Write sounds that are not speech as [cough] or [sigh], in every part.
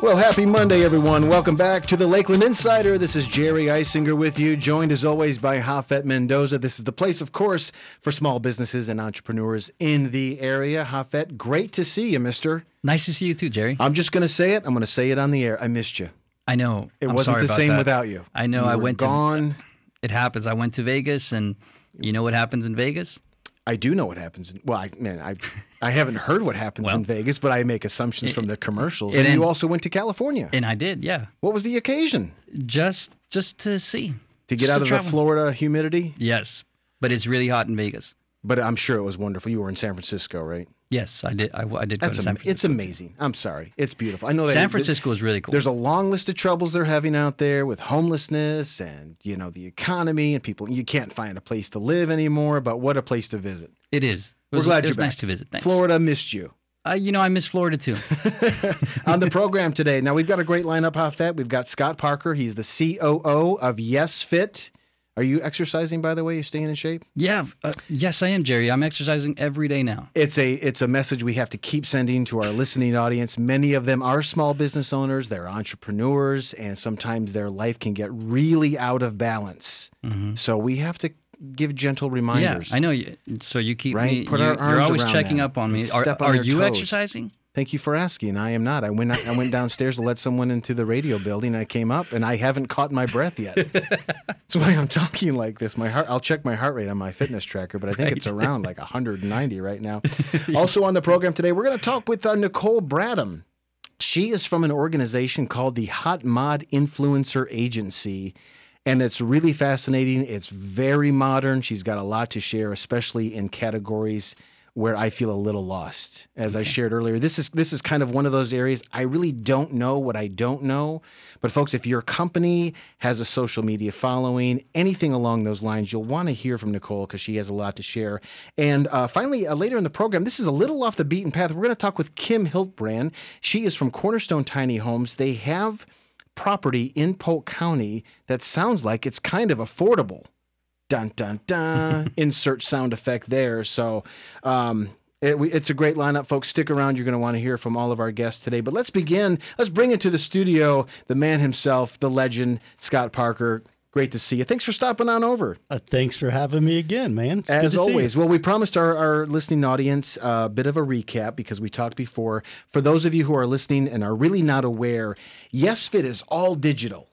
Well, happy Monday, everyone. Welcome back to the Lakeland Insider. This is Jerry Eisinger with you, joined as always by Japhet Mendoza. This is the place, of course, for small businesses and entrepreneurs in the area. Japhet, great to see you, mister. Nice to see you too, Jerry. I'm just going to say it. I'm going to say it on the air. I missed you. I know. It I'm wasn't the same that. without you. I know. You I went gone. to. It happens. I went to Vegas, and you know what happens in Vegas? I do know what happens. In, well, I, man, I I haven't heard what happens Well, in Vegas, but I make assumptions from the commercials. it and you also went to California. And I did. Yeah. what was the occasion? Just just to see. To get Just out to of travel. the Florida humidity? Yes, but it's really hot in Vegas. But I'm sure it was wonderful. You were in San Francisco, right? Yes, I did. I, I did go That's to San am- Francisco. it's amazing. I'm sorry. It's beautiful. I know that San Francisco is really cool. There's a long list of troubles they're having out there with homelessness and you know the economy and people. You can't find a place to live anymore. But what a place to visit. It is. We're was, glad it was you're nice to visit. Thanks. Florida missed you Uh, you know, I miss Florida too. [laughs] on the program today. Now we've got a great lineup. Japhet. We've got Scott Parker. He's the COO of Yes Fit. Are you exercising by the way? You're staying in shape? yeah. Uh, yes, I am, Jerry. I'm exercising every day now. It's a it's a message we have to keep sending to our listening audience. Many of them are small business owners, they're entrepreneurs, and sometimes their life can get really out of balance. So we have to give gentle reminders. Yeah. I know. You, so you keep Right? me. Put you, our you're always around checking them up on me. Are, on are you toes. exercising? Thank you for asking. I am not. I went I went downstairs to let someone into the radio building. I came up and I haven't caught my breath yet. [laughs] That's why I'm talking like this. My heart. I'll check my heart rate on my fitness tracker, but I think it's around like 190 right now. [laughs] Also on the program today, we're going to talk with uh, Nicole Bradham. She is from an organization called the Hot Mod Influencer Agency. And it's really fascinating. It's very modern. She's got a lot to share, especially in categories where I feel a little lost. As I shared earlier, this is this is kind of one of those areas I really don't know what I don't know. But folks, if your company has a social media following, anything along those lines, you'll want to hear from Nicole because she has a lot to share. And uh, finally, uh, later in the program, this is a little off the beaten path. We're going to talk with Kim Hildebrand. She is from Cornerstone Tiny Homes. They have property in Polk County that sounds like it's kind of affordable. Dun dun dun. [laughs] Insert sound effect there. So um it, we, it's a great lineup folks. Stick around. You're going to want to hear from all of our guests today. But let's begin. Let's bring into the studio the man himself the legend scott parker great to see you thanks for stopping on over Uh, thanks for having me again, man. It's good as to see you. always, well, we promised our, our listening audience a bit of a recap because we talked before. For those of you who are listening and are really not aware, YesFit is all digital.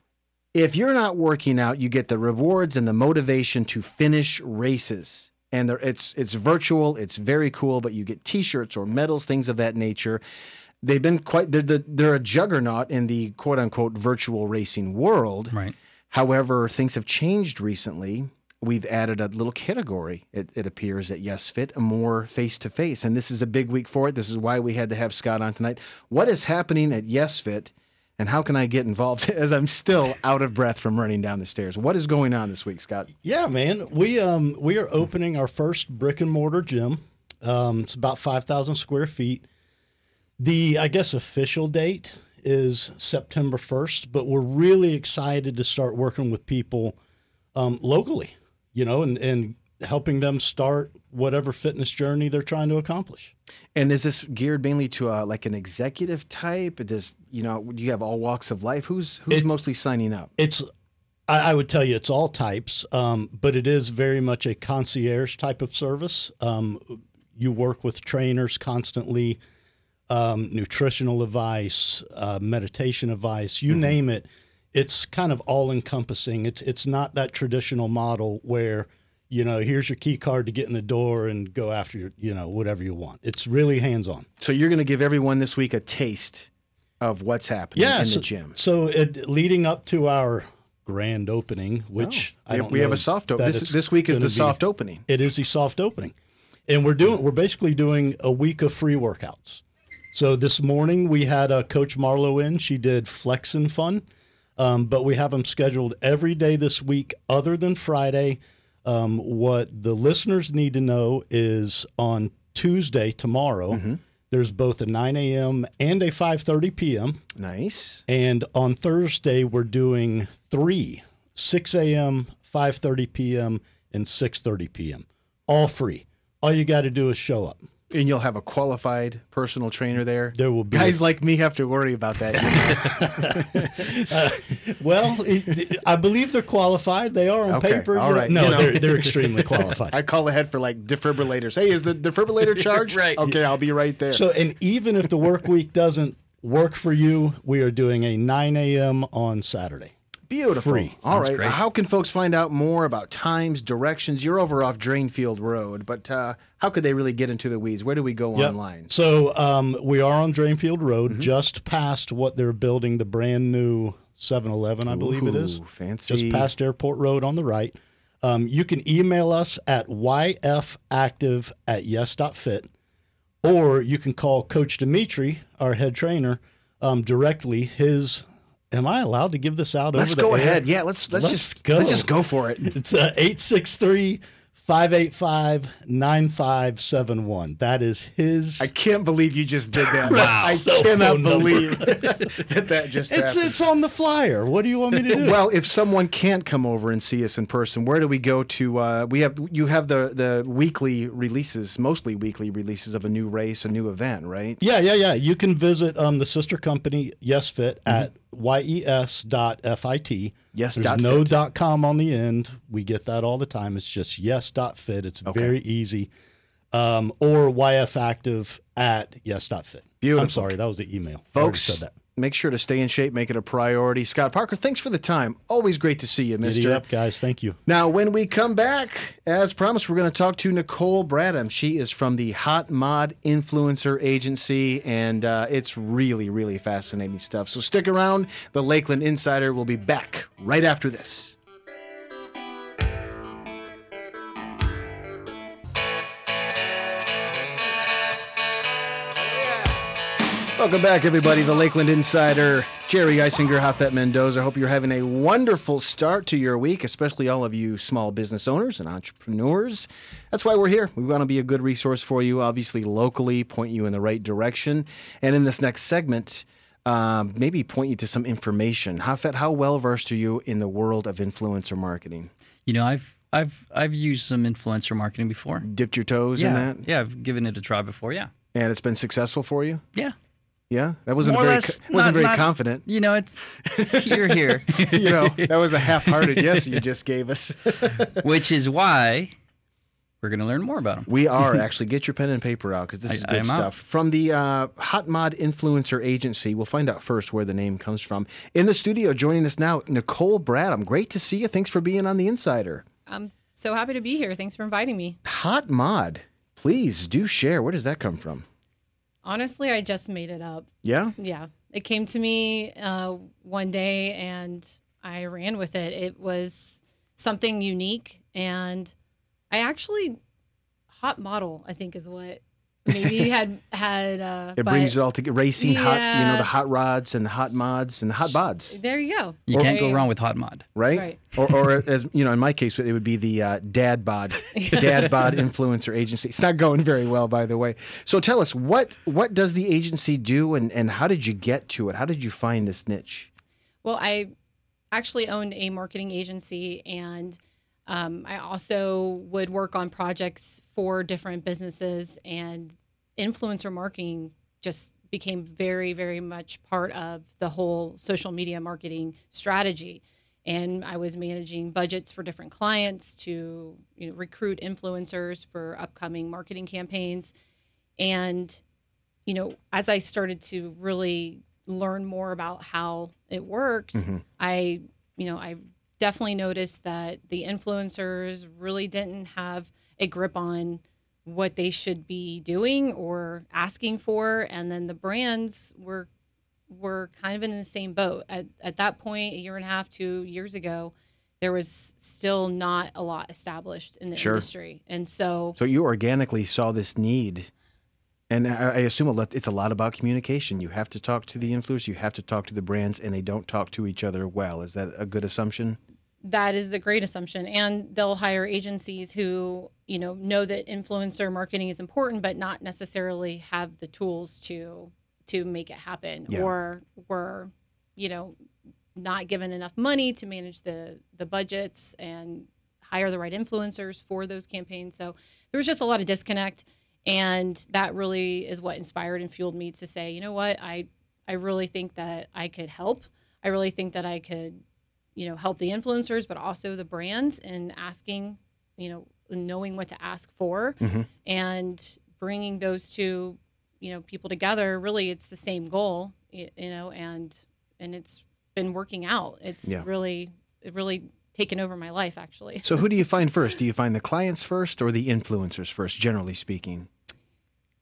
If you're not working out, you get the rewards and the motivation to finish races. And they're- it's it's virtual, it's very cool, but you get T-shirts or medals, things of that nature. They've been quite they're the, they're a juggernaut in the quote unquote virtual racing world. Right. However, things have changed recently. We've added a little category, it, it appears, at Yes Fit, a more face to face. And this is a big week for it. This is why we had to have Scott on tonight. What is happening at Yes Fit, and how can I get involved [laughs] as I'm still out of breath from running down the stairs? What is going on this week, Scott? Yeah, man. We um we are opening our first brick and mortar gym. Um, it's about five thousand square feet. The I guess official date is September first, but we're really excited to start working with people um, locally. You know, and and helping them start whatever fitness journey they're trying to accomplish. And is this geared mainly to uh, like an executive type? Does you know you have all walks of life? Who's who's It- mostly signing up? It's I, I would tell you it's all types, um, but it is very much a concierge type of service. Um, you work with trainers constantly, um, nutritional advice, uh, meditation advice, you name it. It's kind of all encompassing. It's it's not that traditional model where you know here's your key card to get in the door and go after your you know whatever you want. It's really hands on. So you're going to give everyone this week a taste of what's happening in so, the gym. So it, leading up to our grand opening, which Oh, I We, have a soft opening. This, this week is the be- soft opening. It is the soft opening, and we're doing we're basically doing a week of free workouts. So this morning we had uh, Coach Marlowe in. She did Flex and Fun, um, but we have them scheduled every day this week, other than Friday. Um, what the listeners need to know is on Tuesday tomorrow. Mm-hmm. There's both a 9 a.m. and a 5:30 p.m. Nice. And on Thursday, we're doing three 6 a.m., 5.30 p.m., and 6.30 p.m. All free. All you got to do is show up. And you'll have a qualified personal trainer there. There will be. Guys like me have to worry about that. [laughs] [laughs] Uh, well, it, I believe they're qualified. They are on Okay, paper. all right, No, you know. they're, they're extremely qualified. [laughs] I call ahead for like defibrillators. Hey, is the defibrillator charged? Right. Okay, I'll be right there. So, and even if the work week doesn't work for you, we are doing a 9 a.m. on Saturday. Beautiful. free. All Sounds right. great. How can folks find out more about times, directions? You're over off Drainfield Road, but uh, how could they really get into the weeds? Where do we go Yep. online? So um, we are on Drainfield Road, Mm-hmm. just past what they're building, the brand new 7-Eleven, I believe it is. Fancy. Just past Airport Road on the right. Um, you can email us at yfactive at yes.fit, or you can call Coach Dimitri, our head trainer, um, directly. His, am I allowed to give this out Let's over the go air? ahead. Yeah, let's let's, Let's just go. Let's just go for it. [laughs] It's uh, 863 585 9571. That is his. I can't believe you just did that. [laughs] Wow. I cannot believe [laughs] that that just it's, happened. it's on the flyer. What do you want me to do? Well, if someone can't come over and see us in person, where do we go to? Uh, we have you have the the weekly releases, mostly weekly releases of a new race, a new event, right? yeah, yeah, yeah. You can visit um, the sister company YesFit at yes.fit. Yes There's dot no fit. dot com on the end. We get that all the time. It's just yes dot fit. It's very easy. Um, or yfactive at yes.fit. Beautiful. I'm sorry, that was the email. Folks, said that. Make sure to stay in shape, make it a priority. Scott Parker, thanks for the time. Always great to see you, Giddy Mister. up, guys. Thank you. Now, when we come back, as promised, we're going to talk to Nicole Bradham. She is from the Hot Mod Influencer Agency, and uh, it's really, really fascinating stuff. So stick around. The Lakeland Insider will be back right after this. Welcome back, everybody. The Lakeland Insider, Jerry Eisinger, Japhet Mendoza. I hope you're having a wonderful start to your week, especially all of you small business owners and entrepreneurs. That's why we're here. We want to be a good resource for you, obviously locally, point you in the right direction. And in this next segment, um, maybe point you to some information. Japhet, how well versed are you in the world of influencer marketing? You know, I've I've I've used some influencer marketing before. Dipped your toes in that, yeah, I've given it a try before. Yeah, and it's been successful for you. yeah. Yeah, that wasn't More very less, co- wasn't not- very not- confident. You know, it's you're here, [laughs] you know, that was a half-hearted yes you just gave us. [laughs] which is why we're going to learn more about them. We are [laughs] actually get your pen and paper out because this I- is I good am out. stuff. From the uh, Hot Mod Influencer Agency, we'll find out first where the name comes from. In the studio, joining us now, Nicole Bradham. Great to see you. Thanks for being on the Insider. I'm so happy to be here. Thanks for inviting me. Hot Mod, please do share. Where does that come from? Honestly, I just made it up. Yeah, Yeah. It came to me uh, one day and I ran with it. It was something unique. And I actually, hot model, I think is what maybe you had, had, uh, it but brings it all together. Racing, hot, you know, the hot rods and the hot mods and the hot bods, there you go. You can't There go wrong with hot mod. right? Right. Or, or as you know, in my case, it would be the uh, Dad Bod, the [laughs] Dad Bod Influencer Agency. It's not going very well, by the way. So tell us what what does the agency do, and and how did you get to it? How did you find this niche? Well, I actually owned a marketing agency and um, I also would work on projects for different businesses and influencer marketing just became very, very much part of the whole social media marketing strategy. And I was managing budgets for different clients to you know, recruit influencers for upcoming marketing campaigns. And you know, as I started to really learn more about how it works, I, you know, I definitely noticed that the influencers really didn't have a grip on what they should be doing or asking for, and then the brands were were kind of in the same boat at at that point, a year and a half, two years ago. There was still not a lot established in the Sure. industry, and so So you organically saw this need, and I, I assume a lot, it's a lot about communication. You have to talk to the influencers, you have to talk to the brands, and they don't talk to each other well. Is that a good assumption? That is a great assumption and they'll hire agencies who you know know that influencer marketing is important but not necessarily have the tools to to make it happen Yeah. or were you know not given enough money to manage the the budgets and hire the right influencers for those campaigns so there was just a lot of disconnect And that really is what inspired and fueled me to say, you know what, I I really think that I could help. I really think that I could, you know, help the influencers, but also the brands and asking, you know, knowing what to ask for mm-hmm. and bringing those two, you know, people together. Really, it's the same goal, y- you know, and and it's been working out. It's Yeah. really, it really taken over my life actually. So who do you [laughs] find first? Do you find the clients first or the influencers first, generally speaking?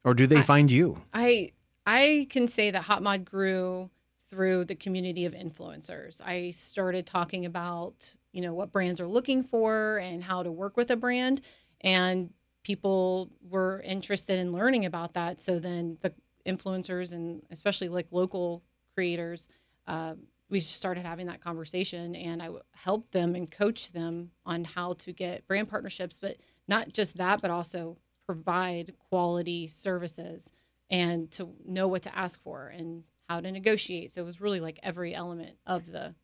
Or do they find you? I I can say that Hot Mod grew through the community of influencers. I started talking about, you know, what brands are looking for and how to work with a brand and people were interested in learning about that. So then the influencers and especially like local creators, uh, we started having that conversation and I helped them and coached them on how to get brand partnerships, but not just that, but also provide quality services and to know what to ask for and how to negotiate. So it was really like every element of the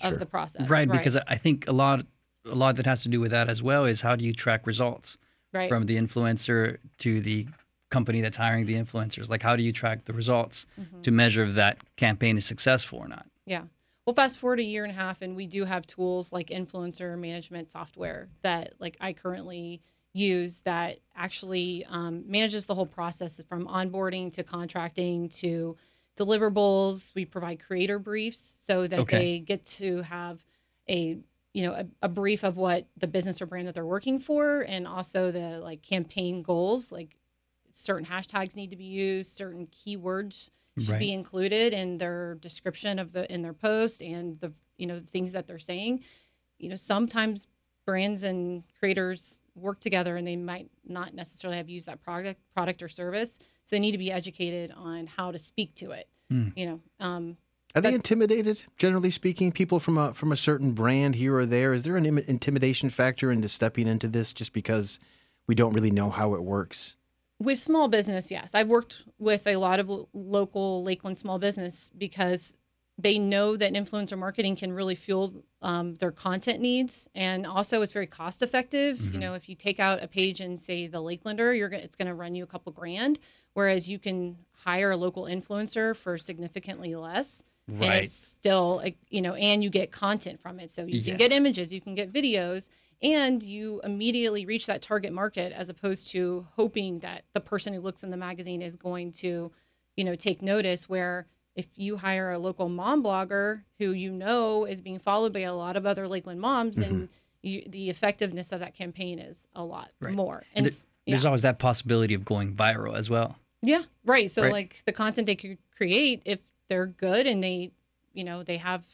of the process. Right, because I think a lot a lot that has to do with that as well is how do you track results right. from the influencer to the company that's hiring the influencers? Like how do you track the results Mm-hmm. to measure if that campaign is successful or not? Yeah. Well, fast forward a year and a half, and we do have tools like influencer management software that, like, I currently use that actually um, manages the whole process from onboarding to contracting to deliverables. We provide creator briefs so that Okay. they get to have a you know a, a brief of what the business or brand that they're working for, and also the like campaign goals, like certain hashtags need to be used, certain keywords should Right. be included in their description of the in their post and the you know things that they're saying. You know, sometimes brands and creators work together and they might not necessarily have used that product product or service, so they need to be educated on how to speak to it. You know, um, Are they intimidated, generally speaking? People from a from a certain brand here or there. Is there an Im- intimidation factor into stepping into this just because we don't really know how it works? With small business, yes. I've worked with a lot of lo- local Lakeland small business because they know that influencer marketing can really fuel um, their content needs, and also it's very cost effective. You know, if you take out a page in say the Lakelander, you're gonna, it's going to run you a couple grand, whereas you can hire a local influencer for significantly less. And Right. it's still, you know, and you get content from it. So you Yeah. can get images, you can get videos, and you immediately reach that target market as opposed to hoping that the person who looks in the magazine is going to, you know, take notice. Where if you hire a local mom blogger who you know is being followed by a lot of other Lakeland moms, then you, the effectiveness of that campaign is a lot Right. more. And And th- yeah. there's always that possibility of going viral as well. Yeah, right. So Right. like the content they could create, if they're good and they, you know, they have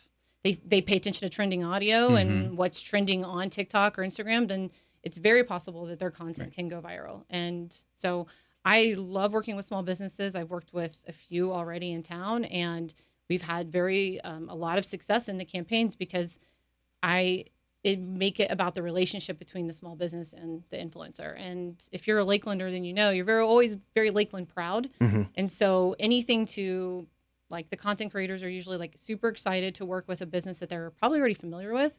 they they pay attention to trending audio Mm-hmm. and what's trending on TikTok or Instagram, then it's very possible that their content can go viral. And so I love working with small businesses. I've worked with a few already in town, and we've had very um, a lot of success in the campaigns because I it make it about the relationship between the small business and the influencer. And if you're a Lakelander, then you know you're very always very Lakeland proud. And so anything to like the content creators are usually like super excited to work with a business that they're probably already familiar with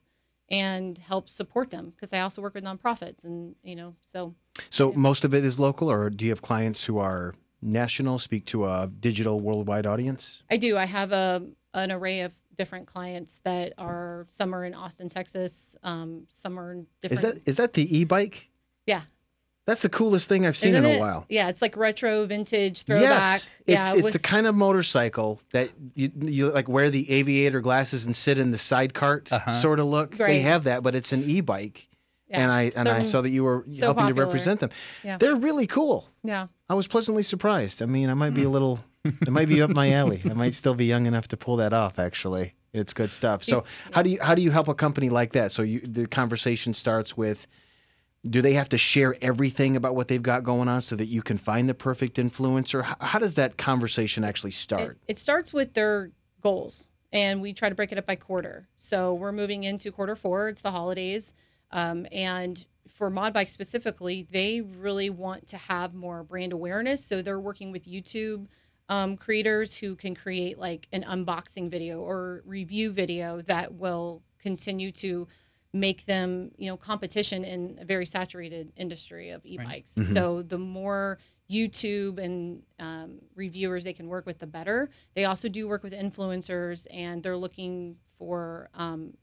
and help support them because I also work with nonprofits and you know so So most of it is local, or do you have clients who are national, speak to a digital worldwide audience? I do. I have a an array of different clients that are some are in Austin, Texas, um, some are in different. Is that is that the e-bike? yeah? That's the coolest thing I've seen Isn't in a it? while. Yeah, it's like retro, vintage, throwback. Yes, it's yeah, it's with- the kind of motorcycle that you, you like wear the aviator glasses and sit in the side cart sort of look. They have that, but it's an e-bike, Yeah. and I and I saw that you were so helping to represent them. Yeah. They're really cool. yeah. I was pleasantly surprised. I mean, I might be a little, it might be up my alley. I might still be young enough to pull that off. Actually, it's good stuff. So, how do you how do you help a company like that? So, you the conversation starts with, do they have to share everything about what they've got going on so that you can find the perfect influencer? How, how does that conversation actually start? It starts with their goals, and we try to break it up by quarter. So we're moving into quarter four. It's the holidays, um, and for Mod Bike specifically, they really want to have more brand awareness. So they're working with YouTube um, creators who can create like an unboxing video or review video that will continue to make them, you know, competition in a very saturated industry of e-bikes. So the more YouTube and um, reviewers they can work with, the better. They also do work with influencers, and they're looking for um,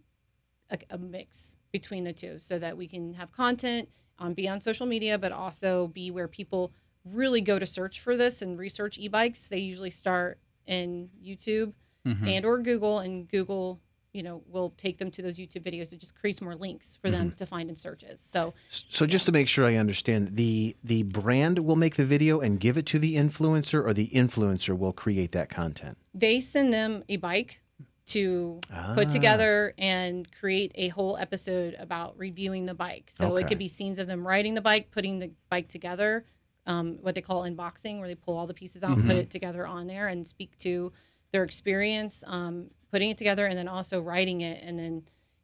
a, a mix between the two so that we can have content on be on social media, but also be where people really go to search for this and research e-bikes. They usually start in YouTube mm-hmm. and or Google, and Google, you know, will take them to those YouTube videos. It just creates more links for them mm-hmm. to find in searches. So So just to make sure I understand, the the brand will make the video and give it to the influencer, or the influencer will create that content. they send them a bike to put Ah. together and create a whole episode about reviewing the bike. So it could be scenes of them riding the bike, putting the bike together, um, what they call unboxing, where they pull all the pieces out and put it together on there and speak to their experience um, putting it together and then also writing it. And then,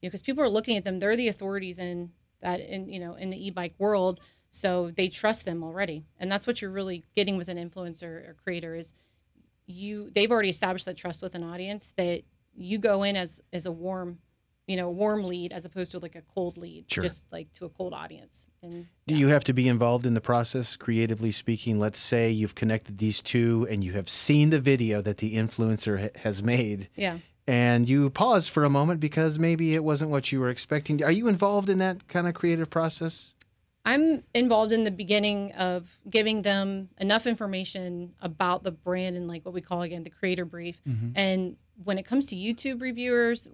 you know, because people are looking at them, they're the authorities in that, in, you know, in the e-bike world. So they trust them already. And that's what you're really getting with an influencer or creator is you they've already established that trust with an audience that you go in as as a warm you know warm lead as opposed to like a cold lead Sure. just like to a cold audience and Do you have to be involved in the process, creatively speaking? Let's say you've connected these two and you have seen the video that the influencer ha- has made, yeah and you pause for a moment because maybe it wasn't what you were expecting. Are you involved in that kind of creative process? I'm involved in the beginning of giving them enough information about the brand and like what we call again the creator brief. Mm-hmm. And when it comes to youtube reviewers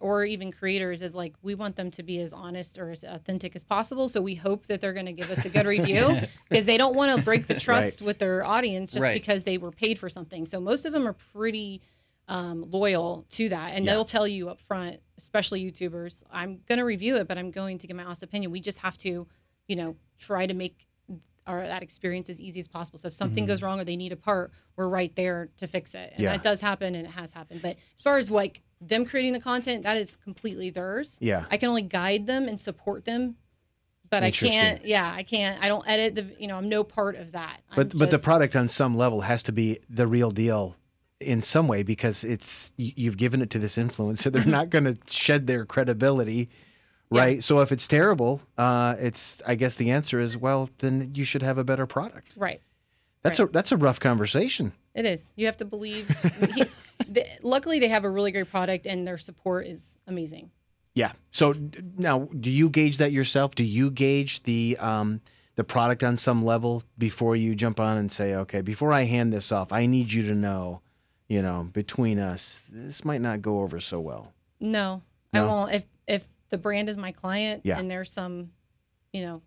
or even creators is like we want them to be as honest or as authentic as possible. So we hope that they're going to give us a good review [laughs] because they don't want to break the trust with their audience just Right. because they were paid for something. So most of them are pretty um, loyal to that. And they'll tell you up front especially youtubers i'm going to review it but i'm going to give my honest opinion. We just have to you know try to make our that experience as easy as possible. So if something goes wrong or they need a part we're right there to fix it. And Yeah. that does happen and it has happened. But as far as like them creating the content that is completely theirs. Yeah. i can only guide them and support them but i can't yeah i can't i don't edit the you know i'm no part of that. I'm But but the product on some level has to be the real deal in some way because it's you've given it to this influencer. They're not going to shed their credibility, right? So if it's terrible, uh, it's I guess the answer is well, then you should have a better product. right That's a that's a rough conversation. It is. You have to believe. [laughs] he, the, luckily, they have a really great product, and their support is amazing. Yeah. So now, do you gauge that yourself? Do you gauge the um, the product on some level before you jump on and say, okay, before I hand this off, I need you to know, you know, between us, this might not go over so well. No, I won't. If if the brand is my client, Yeah. and there's some, you know,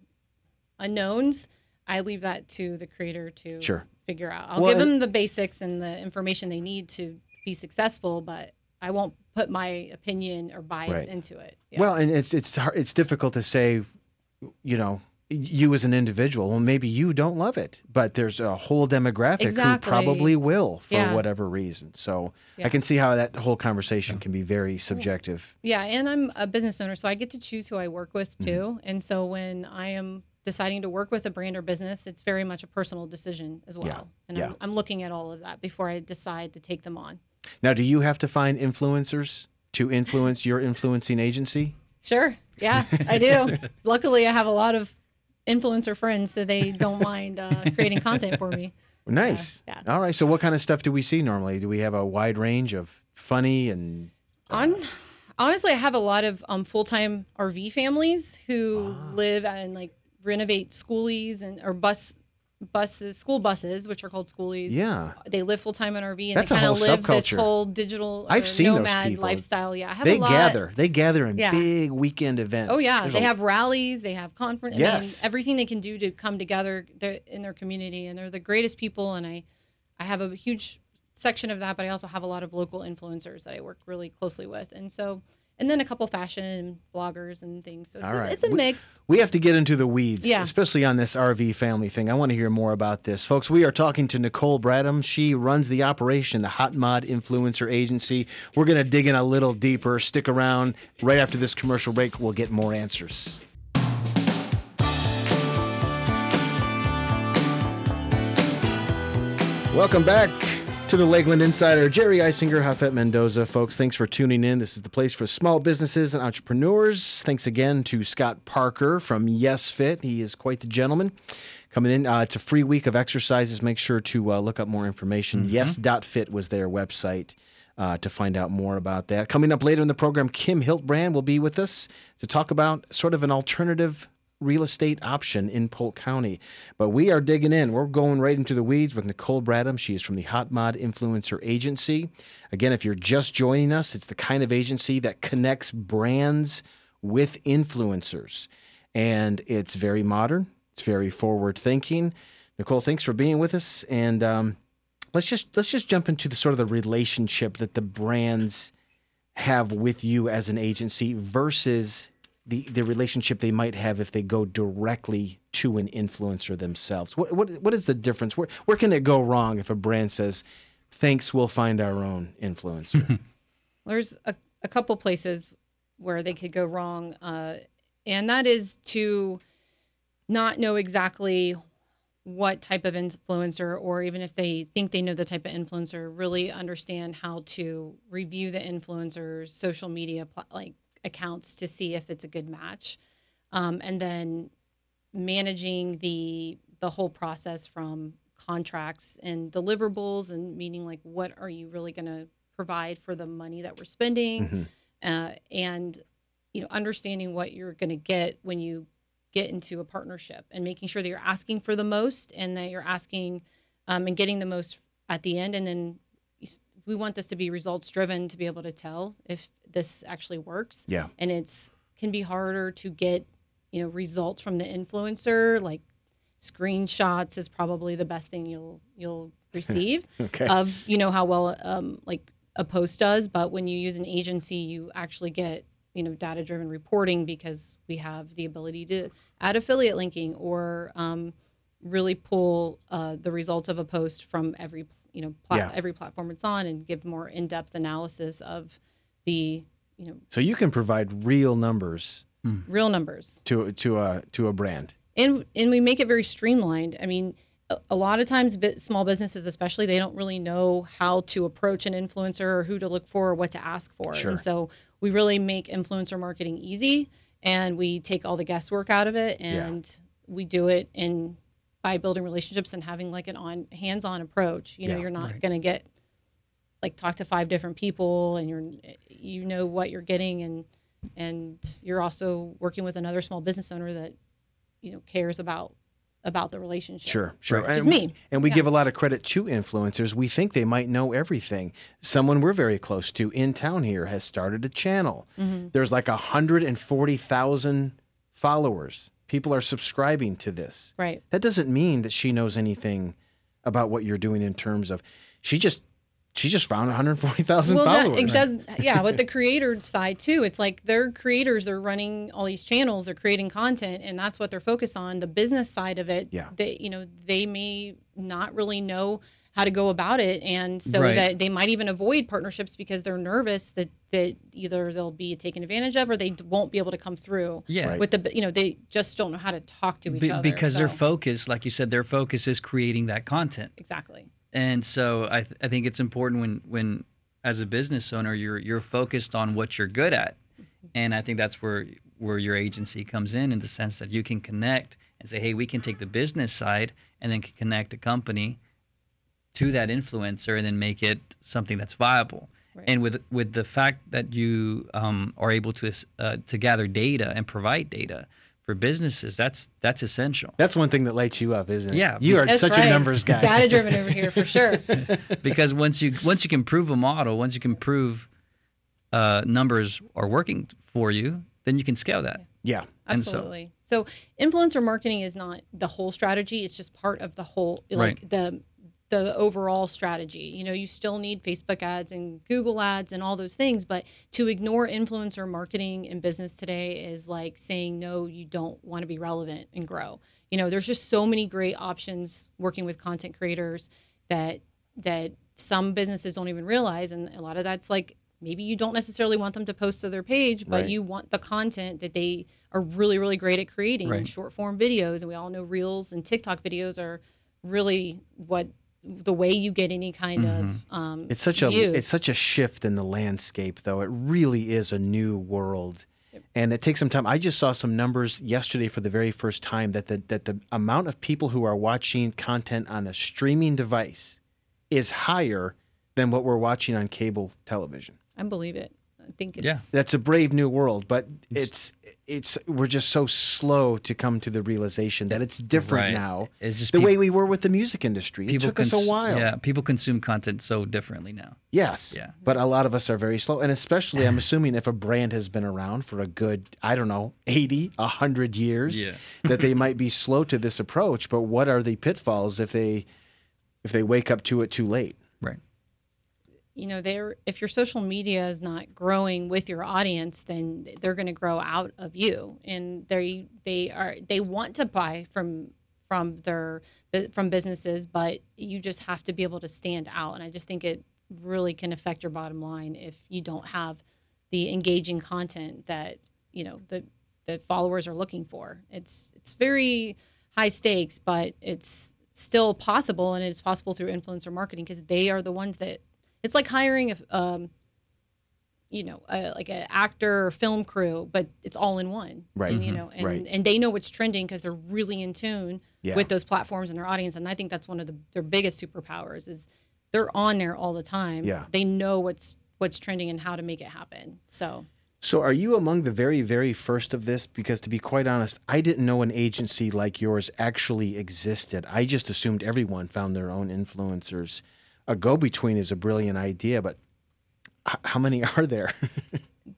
unknowns, I leave that to the creator to Sure. figure out. I'll Well, give them the basics and the information they need to be successful, but I won't put my opinion or bias Right. into it. Yeah. Well, and it's it's hard, it's difficult to say, you know, you as an individual. Well, maybe you don't love it, but there's a whole demographic Exactly. who probably will for Yeah. whatever reason. So I can see how that whole conversation can be very subjective. Yeah, and I'm a business owner, so I get to choose who I work with Mm-hmm. too. And so when I am deciding to work with a brand or business, it's very much a personal decision as well. And yeah. I'm, I'm looking at all of that before I decide to take them on. Now, do you have to find influencers to influence your influencing agency? Sure. Yeah, I do. [laughs] Luckily, I have a lot of influencer friends, so they don't [laughs] mind uh, creating content for me. [laughs] Nice. yeah. All right. So, what kind of stuff do we see normally? Do we have a wide range of funny and On honestly, I have a lot of um, full time RV families who Ah. live and like renovate schoolies and or bus buses, school buses, which are called schoolies. yeah? They live full time in RV and That's they kind of live this subculture. whole digital uh, I've seen nomad lifestyle. Yeah, I have They a lot. gather. They gather in Yeah. big weekend events. Oh yeah, There's they a- have rallies, they have conference. I Yes. mean, everything they can do to come together in their community, and they're the greatest people. And I, I have a huge section of that, but I also have a lot of local influencers that I work really closely with, and so, and then a couple fashion bloggers and things. So it's, a, it's a We- mix. We have to get into the weeds, Yeah. especially on this RV family thing. I want to hear more about this. Folks, we are talking to Nicole Bradham. She runs the operation, the Hot Mod Influencer Agency. We're going to dig in a little deeper. Stick around. Right after this commercial break, we'll get more answers. Welcome back to the Lakeland Insider. Jerry Eisinger, Japhet Mendoza. Folks, thanks for tuning in. This is the place for small businesses and entrepreneurs. Thanks again to Scott Parker from Yes Fit. He is quite the gentleman. coming in. Uh, it's a free week of exercises. Make sure to uh, look up more information. Yes.fit was their website uh, to find out more about that. Coming up later in the program, Kim Hildebrand will be with us to talk about sort of an alternative real estate option in Polk County. But we are digging in. We're going right into the weeds with Nicole Bradham. She is from the Hot Mod Influencer Agency. Again, if you're just joining us, it's the kind of agency that connects brands with influencers. And it's very modern, it's very forward thinking. Nicole, thanks for being with us. And um, let's just let's just jump into the sort of the relationship that the brands have with you as an agency versus the, the relationship they might have if they go directly to an influencer themselves. What what what is the difference? Where where can it go wrong if a brand says, "Thanks, we'll find our own influencer"? [laughs] There's a, a couple places where they could go wrong, uh, and that is to not know exactly what type of influencer, or even if they think they know the type of influencer, really understand how to review the influencer's social media pla- like accounts to see if it's a good match, um, and then managing the the whole process from contracts and deliverables and meaning like what are you really going to provide for the money that we're spending? Uh, and you know understanding what you're going to get when you get into a partnership and making sure that you're asking for the most and that you're asking um, and getting the most at the end and then we want this to be results driven to be able to tell if this actually works Yeah. and it's can be harder to get you know results from the influencer like screenshots is probably the best thing you'll you'll [laughs] receive Okay. of you know how well um, like a post does but when you use an agency you actually get you know data driven reporting because we have the ability to add affiliate linking or um, really pull uh, the results of a post from every you know pla- Yeah. every platform it's on and give more in-depth analysis of the you know so you can provide real numbers real numbers to to a to a brand. and and we make it very streamlined. I mean, a, a lot of times, bit, small businesses, especially, they don't really know how to approach an influencer or who to look for or what to ask for. Sure. And so we really make influencer marketing easy, and we take all the guesswork out of it, and we do it in by building relationships and having like an on hands-on approach. You know, Yeah, you're not going to get like talk to five different people, and you're you know what you're getting, and and you're also working with another small business owner that you know cares about about the relationship. Sure, sure. Which And- me. And we Yeah. give a lot of credit to influencers. We think they might know everything. Someone we're very close to in town here has started a channel. Mm-hmm. There's like 140,000 followers. People are subscribing to this. Right. That doesn't mean that she knows anything about what you're doing in terms of she just she just found 140,000 Well, that, followers. it does. [laughs] Yeah, with the creator side too, it's like they're creators. They're running all these channels. They're creating content, and that's what they're focused on. The business side of it, Yeah. They, you know, they may not really know how to go about it, and so Right. that they might even avoid partnerships because they're nervous that that either they'll be taken advantage of or they won't be able to come through. Yeah. Right. With the, you know, they just don't know how to talk to each Be- other because their so- focus, like you said, their focus is creating that content. exactly. and so I, th- I think it's important when when as a business owner you're you're focused on what you're good at mm-hmm. and i think that's where where your agency comes in in the sense that you can connect and say hey we can take the business side and then connect a company to that influencer and then make it something that's viable Right. and with with the fact that you um, are able to uh, to gather data and provide data for businesses that's that's essential That's one thing that lights you up, isn't it? Yeah. You are such right. a numbers guy. Data driven over here for sure. [laughs] because once you once you can prove a model, once you can prove uh, numbers are working for you, then you can scale that. yeah. And so- Absolutely. So, influencer marketing is not the whole strategy; it's just part of the whole, like Right. the the overall strategy. You know, you still need Facebook ads and Google ads and all those things, but to ignore influencer marketing in business today is like saying no, you don't want to be relevant and grow. You know, there's just so many great options working with content creators that that some businesses don't even realize and a lot of that's like maybe you don't necessarily want them to post to their page but Right. you want the content that they are really really great at creating Right. short form videos and we all know reels and tiktok videos are really what the way you get any kind of um It's such a it's such a shift in the landscape though. It really is a new world. And it takes some time. I just saw some numbers yesterday for the very first time that the that the amount of people who are watching content on a streaming device is higher than what we're watching on cable television. I believe it. I think Yeah. it's That's a brave new world, but it's it's we're just so slow to come to the realization that it's different Right. now. It's just the peop- way we were with the music industry. It took us a while. Yeah, people consume content so differently now. Yes. Yeah. But a lot of us are very slow. And especially, I'm assuming if a brand has been around for a good, I don't know, 80, 100 years, Yeah. [laughs] that they might be slow to this approach. But what are the pitfalls if they if they wake up to it too late? You know they're if your social media is not growing with your audience then they're going to grow out of you. And they they are they want to buy from from their from businesses but you just have to be able to stand out. And i just think it really can affect your bottom line if you don't have the engaging content that you know the the followers are looking for. It's it's very high stakes but it's still possible and it's possible through influencer marketing because they are the ones that it's like hiring a um, you know a, like an actor or film crew but it's all in one Right. and, you know and, Right. and they know what's trending because they're really in tune Yeah. with those platforms and their audience and i think that's one of the, their biggest superpowers is they're on there all the time Yeah. they know what's what's trending and how to make it happen so So, are you among the very, very first of this? Because to be quite honest, I didn't know an agency like yours actually existed. I just assumed everyone found their own influencers. A go between is a brilliant idea, but h- how many [laughs] are there?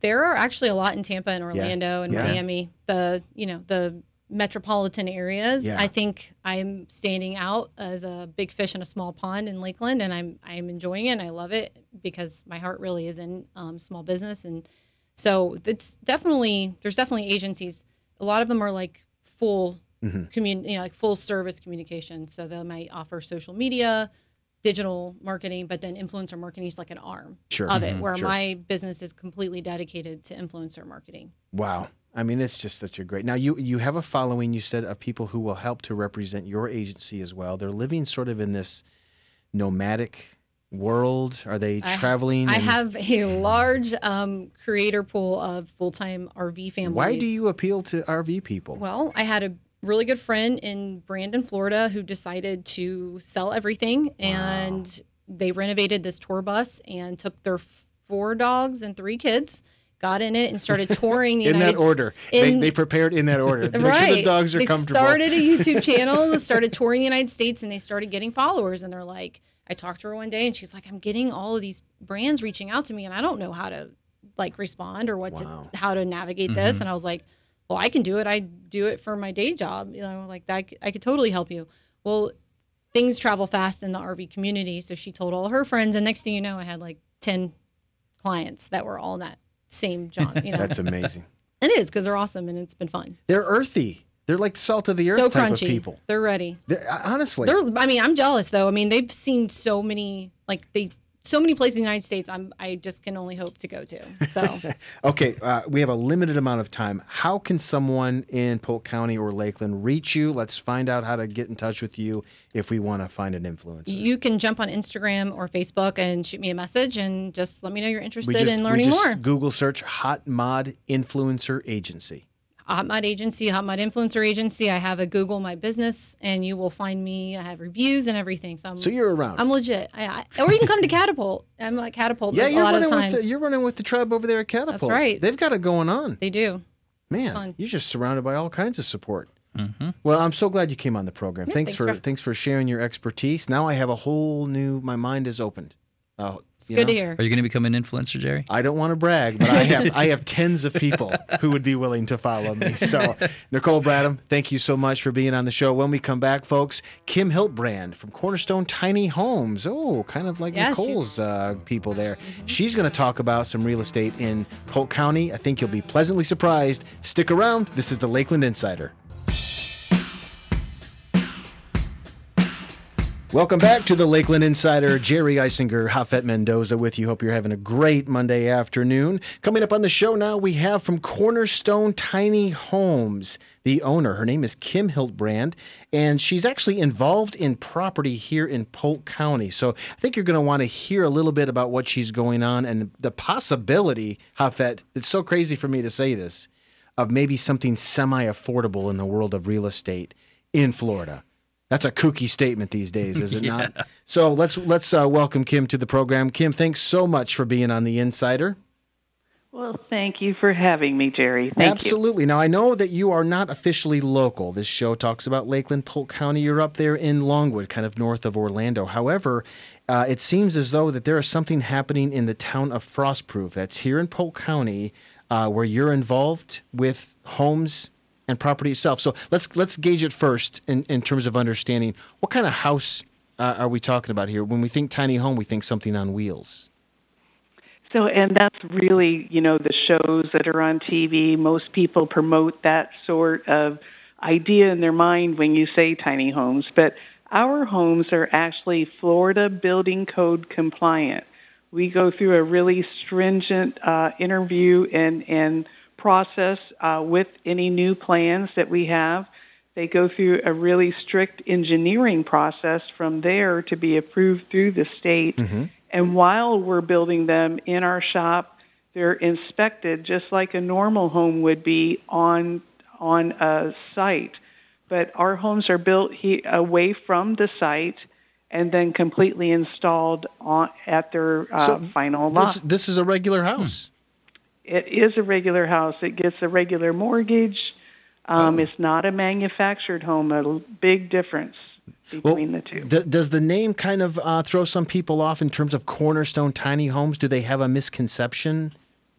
there are actually a lot in Tampa and Orlando and Yeah. Miami, the you know the metropolitan areas. Yeah. I think I'm standing out as a big fish in a small pond in Lakeland, and I'm I'm enjoying it. and I love it because my heart really is in um, small business, and so it's definitely there's definitely agencies. A lot of them are like full commun you know like full service communication. So they might offer social media. Digital marketing, but then influencer marketing is like an arm Sure. of it, Mhm. where Sure. my business is completely dedicated to influencer marketing. Wow. I mean, it's just such a great. Now you you have a following. You said of people who will help to represent your agency as well. They're living sort of in this nomadic world. Are they I- traveling? I and- have a large um, creator pool of full time RV families. Why do you appeal to RV people? Well, I had a really good friend in Brandon, Florida, who decided to sell everything, and they renovated this tour bus and took their four dogs and three kids, got in it, and started [laughs] touring the in United that order, they, in- they prepared in that order. Make right. sure the dogs are they comfortable. started a [laughs] YouTube channel, they started touring the United States, and they started getting followers. And they're like, I talked to her one day, and she's like, I'm getting all of these brands reaching out to me, and I don't know how to like respond or what Wow. to how to navigate this. Mm-hmm. And I was like, Well, I can do it. I do it for my day job. You know, like that. I could totally help you. Well, things travel fast in the RV community, so she told all her friends, and next thing you know, I had like ten clients that were all that same job. You [laughs] know, That's amazing. it is because they're awesome and it's been fun. They're earthy. They're like the salt of the earth so type crunchy. of people. They're ready. They're, uh, honestly, They're. I mean, I'm jealous though. I mean, they've seen so many like they so many places in the United States. I'm. I just can only hope to go to. So [laughs] Okay, uh, we have a limited amount of time. How can someone in Polk County or Lakeland reach you? Let's find out how to get in touch with you if we want to find an influencer. you can jump on Instagram or Facebook and shoot me a message and just let me know you're interested just- in we learning just more. Google search Hot Mod Influencer Agency. Hot Mod Agency, Hot Mod Influencer Agency. I have a Google My Business, and you will find me. I have reviews and everything. So I'm, So you're around. I'm legit. I, I, or you can come to Catapult. I'm at Catapult yeah, a you're lot of running times. with the, you're running with the tribe over there at Catapult. That's right. They've got it going on. they do. Man, fun. you're just surrounded by all kinds of support. Mm-hmm. Well, I'm so glad you came on the program. thanks, thanks for, for- thanks for sharing your expertise. Now I have a whole new. My mind is opened. Uh, It's good know? to hear. Are you going to become an influencer, Jerry? I don't want to brag, but I have I have [laughs] tens of people who would be willing to follow me. So, Nicole Bradham, thank you so much for being on the show. When we come back, folks, Kim Hildebrand from Cornerstone Tiny Homes. Oh, kind of like Yeah, Nicole's uh, people there. She's going to talk about some real estate in Polk County. I think you'll be pleasantly surprised. Stick around. This is the Lakeland Insider. Welcome back to the Lakeland Insider. Jerry Eisinger, Japhet Mendoza with you. Hope you're having a great Monday afternoon. Coming up on the show now, we have from Cornerstone Tiny Homes, the owner. Her name is Kim Hildebrand, and she's actually involved in property here in Polk County. So I think you're going to want to hear a little bit about what she's going on and the possibility, Japhet, it's so crazy for me to say this, of maybe something semi affordable in the world of real estate in Florida. That's a kooky statement these days, is it [laughs] yeah. not? So let's let's uh, welcome Kim to the program. Kim, thanks so much for being on the Insider. Well, thank you for having me, Jerry. Thank Absolutely. You. Now I know that you are not officially local. This show talks about Lakeland, Polk County. You're up there in Longwood, kind of north of Orlando. However, uh, it seems as though that there is something happening in the town of Frostproof. That's here in Polk County, uh, where you're involved with homes and property itself. So let's let's gauge it first in, in terms of understanding what kind of house uh, are we talking about here? When we think tiny home, we think something on wheels. So, and that's really, you know, the shows that are on TV. Most people promote that sort of idea in their mind when you say tiny homes. But our homes are actually Florida Building Code compliant. We go through a really stringent uh, interview and, and process uh, with any new plans that we have. They go through a really strict engineering process from there to be approved through the state. Mm-hmm. And while we're building them in our shop, they're inspected just like a normal home would be on on a site. But our homes are built he, away from the site and then completely installed on, at their uh, so final lot. This, this, is a regular house. It is a regular house. It gets a regular mortgage. Um, oh. It's not a manufactured home. A big difference between well, the two. D- does the name kind of uh, throw some people off in terms of cornerstone tiny homes? Do they have a misconception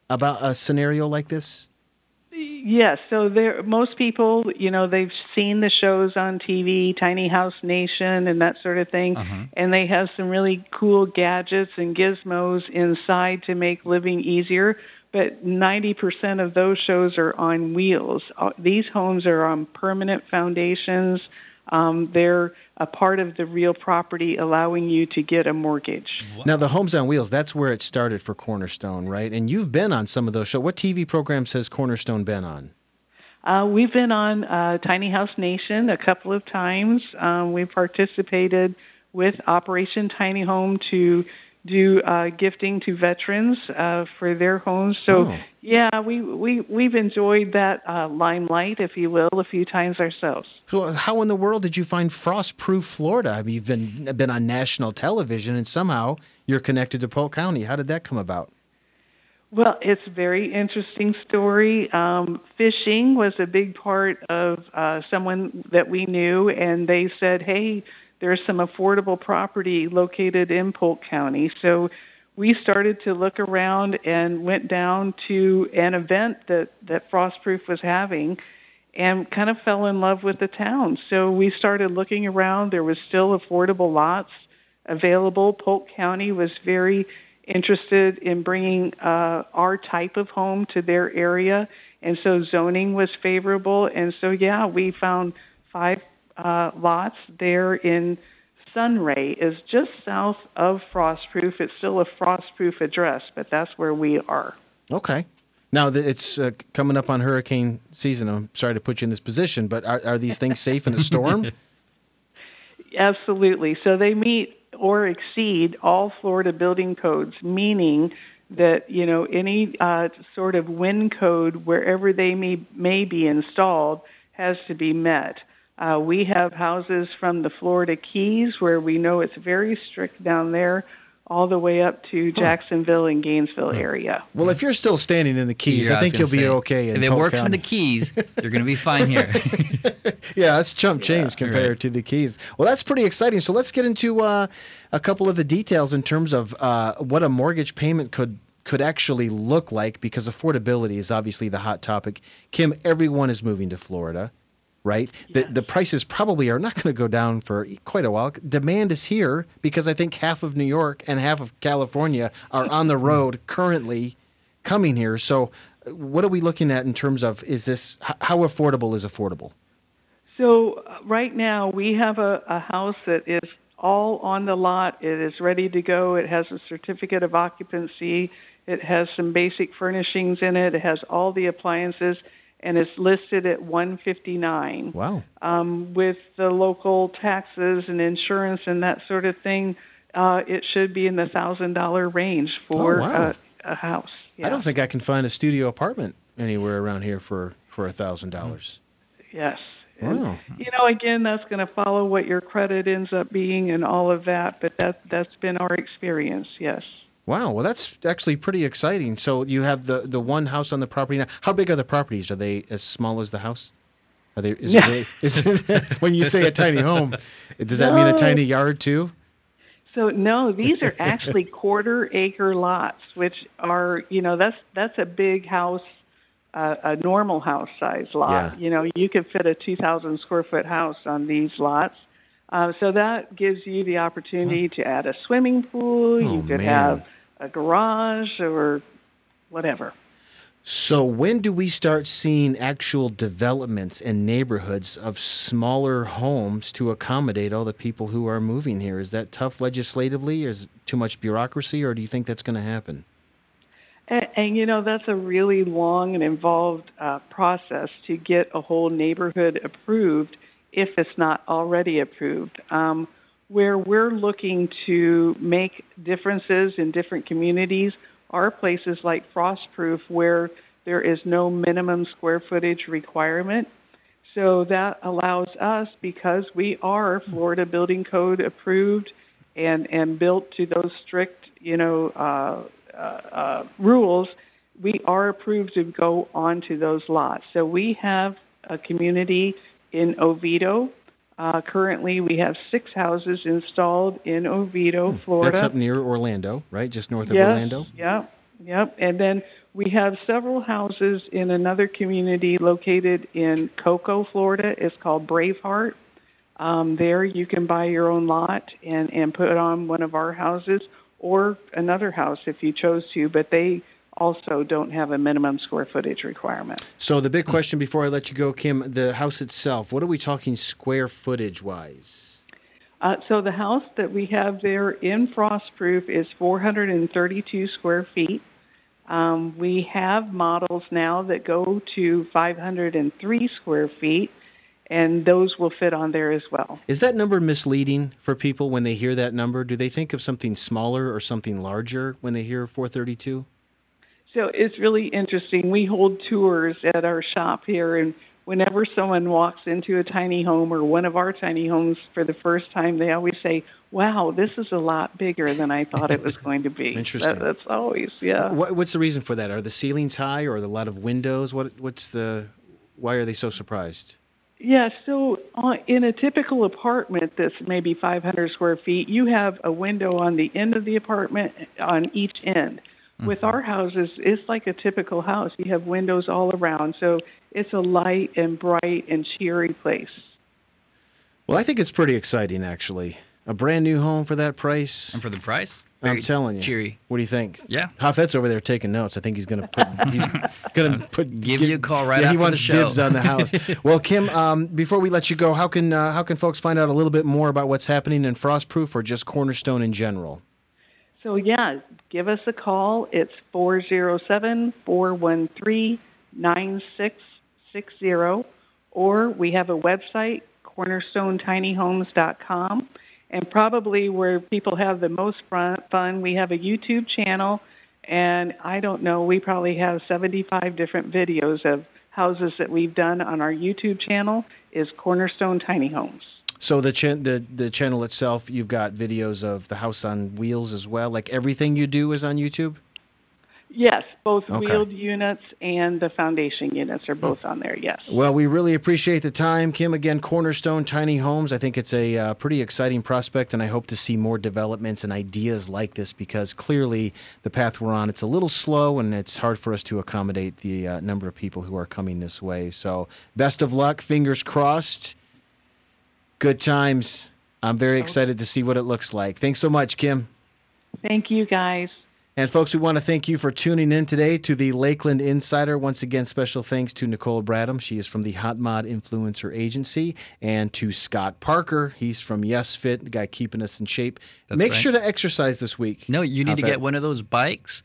about a scenario like this? Yes. So there, most people, you know, they've seen the shows on TV, Tiny House Nation, and that sort of thing, uh-huh. and they have some really cool gadgets and gizmos inside to make living easier but 90% of those shows are on wheels. Uh, these homes are on permanent foundations. Um, they're a part of the real property, allowing you to get a mortgage. Now, the Homes on Wheels, that's where it started for Cornerstone, right? And you've been on some of those shows. What TV programs has Cornerstone been on? Uh, we've been on uh, Tiny House Nation a couple of times. Um, we've participated with Operation Tiny Home to do uh, gifting to veterans uh, for their homes. So oh. yeah, we we we've enjoyed that uh, limelight, if you will, a few times ourselves. So how in the world did you find Frostproof Florida? I mean, you've been been on national television, and somehow you're connected to Polk County. How did that come about? Well, it's a very interesting story. Um, fishing was a big part of uh, someone that we knew, and they said, "Hey." There's some affordable property located in Polk County. So we started to look around and went down to an event that, that Frostproof was having and kind of fell in love with the town. So we started looking around. There was still affordable lots available. Polk County was very interested in bringing uh, our type of home to their area. And so zoning was favorable. And so, yeah, we found five uh, lots there in Sunray is just south of Frostproof. It's still a Frostproof address, but that's where we are. Okay. Now it's uh, coming up on hurricane season. I'm sorry to put you in this position, but are, are these things safe in a storm? [laughs] Absolutely. So they meet or exceed all Florida building codes, meaning that you know any uh, sort of wind code wherever they may may be installed has to be met. Uh, we have houses from the Florida Keys where we know it's very strict down there, all the way up to Jacksonville and Gainesville area. Well, if you're still standing in the Keys, yeah, I think I you'll say, be okay. if it works County. in the Keys, you're going to be [laughs] fine here. yeah, that's chump change yeah, compared right. to the Keys. Well, that's pretty exciting. So let's get into uh, a couple of the details in terms of uh, what a mortgage payment could could actually look like because affordability is obviously the hot topic. Kim, everyone is moving to Florida right? The, the prices probably are not going to go down for quite a while. Demand is here because I think half of New York and half of California are on the road currently coming here. So, uh, what are we looking at in terms of is this how affordable is affordable? So, uh, right now we have a, a house that is all on the lot. It is ready to go. It has a certificate of occupancy. It has some basic furnishings in it. It has all the appliances, and it's listed at 159. Wow. Um, with the local taxes and insurance and that sort of thing, uh, it should be in the thousand dollar range for Oh, wow. a, a house. I don't think I can find a studio apartment anywhere around here for for a thousand dollars. Yes. And, Wow. You know, again, that's going to follow what your credit ends up being and all of that, but that that's been our experience. Yes. Wow. Well, that's actually pretty exciting. So you have the the one house on the property now. How big are the properties? Are they as small as the house? Are they? Is Yeah. it, really, is it [laughs] when you say a tiny home? Does that mean a tiny yard too? So no, these are actually [laughs] quarter acre lots, which are you know that's that's a big house, uh, a normal house size lot. Yeah. You know you could fit a two thousand square foot house on these lots. Uh, so that gives you the opportunity to add a swimming pool. Oh, you could man. have a garage or whatever. So when do we start seeing actual developments and neighborhoods of smaller homes to accommodate all the people who are moving here? Is that tough legislatively? Is it too much bureaucracy, or do you think that's going to happen? And, and you know that's a really long and involved uh, process to get a whole neighborhood approved if it's not already approved. Um, where we're looking to make differences in different communities are places like Frostproof where there is no minimum square footage requirement. So that allows us, because we are Florida Building Code approved and, and built to those strict, you know, uh, uh, uh, rules, we are approved to go onto those lots. So we have a community in Oviedo. Uh, currently, we have six houses installed in Oviedo, Florida. Hmm. That's up near Orlando, right? Just north of Yes, Orlando. Yep, yep. And then we have several houses in another community located in Cocoa, Florida. It's called Braveheart. Um, there you can buy your own lot and, and put on one of our houses or another house if you chose to, but they also don't have a minimum square footage requirement. So the big question before I let you go, Kim, the house itself. What are we talking square footage wise? Uh, so the house that we have there in Frostproof is 432 square feet. Um, we have models now that go to 503 square feet, and those will fit on there as well. Is that number misleading for people when they hear that number? Do they think of something smaller or something larger when they hear 432? So it's really interesting. We hold tours at our shop here, and whenever someone walks into a tiny home or one of our tiny homes for the first time, they always say, "Wow, this is a lot bigger than I thought it was [laughs] going to be." Interesting. That, that's always, yeah. What, what's the reason for that? Are the ceilings high or the lot of windows? What what's the why are they so surprised? Yeah, so uh, in a typical apartment that's maybe 500 square feet, you have a window on the end of the apartment on each end. With our houses, it's like a typical house. You have windows all around, so it's a light and bright and cheery place. Well, I think it's pretty exciting actually. A brand new home for that price. And for the price, I'm telling you. cheery. What do you think? Yeah. Japhet's over there taking notes. I think he's gonna put. [laughs] He's gonna put. Give you a call right Yeah, he after the wants dibs on the house. [laughs] well, Kim, um, before we let you go, how can uh, how can folks find out a little bit more about what's happening in Frostproof or just Cornerstone in general? So, yeah, give us a call. It's 407 413 9660. Or we have a website, cornerstonetinyhomes.com. And probably where people have the most fun, fun, we have a YouTube channel. And I don't know, we probably have 75 different videos of houses that we've done on our YouTube channel is Cornerstone Tiny Homes. So the cha- the the channel itself, you've got videos of the house on wheels as well. Like everything you do is on YouTube. Yes, both Okay. wheeled units and the foundation units are both on there, yes. Well, we really appreciate the time, Kim. Again, Cornerstone Tiny Homes. I think it's a uh, pretty exciting prospect, and I hope to see more developments and ideas like this because clearly the path we're on it's a little slow, and it's hard for us to accommodate the uh, number of people who are coming this way. So, best of luck. Fingers crossed. Good times. I'm very excited to see what it looks like. Thanks so much, Kim. Thank you, guys. And folks, we want to thank you for tuning in today to the Lakeland Insider. Once again, special thanks to Nicole Bradham. She is from the Hot Mod Influencer Agency. And to Scott Parker. He's from Yes Fit, the guy keeping us in shape. That's Make right. sure to exercise this week. No, you need How to get one of those bikes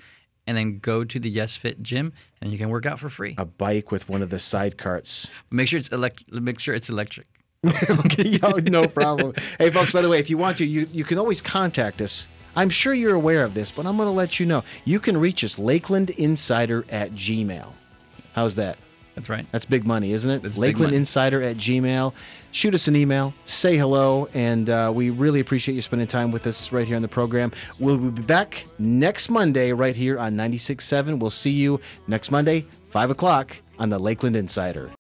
and then go to the Yes Fit gym and you can work out for free. A bike with one of the side carts. Make sure it's elect- make sure it's electric. [laughs] okay, yo, no problem. hey, folks, by the way, if you want to, you, you can always contact us. I'm sure you're aware of this, but I'm going to let you know. You can reach us, lakelandinsider at gmail. How's that? That's right. That's big money, isn't it? That's Lakeland. Insider at Gmail. Shoot us an email, say hello, and uh, we really appreciate you spending time with us right here on the program. We'll be back next Monday right here on 96.7. We'll see you next Monday, 5 o'clock on the Lakeland Insider.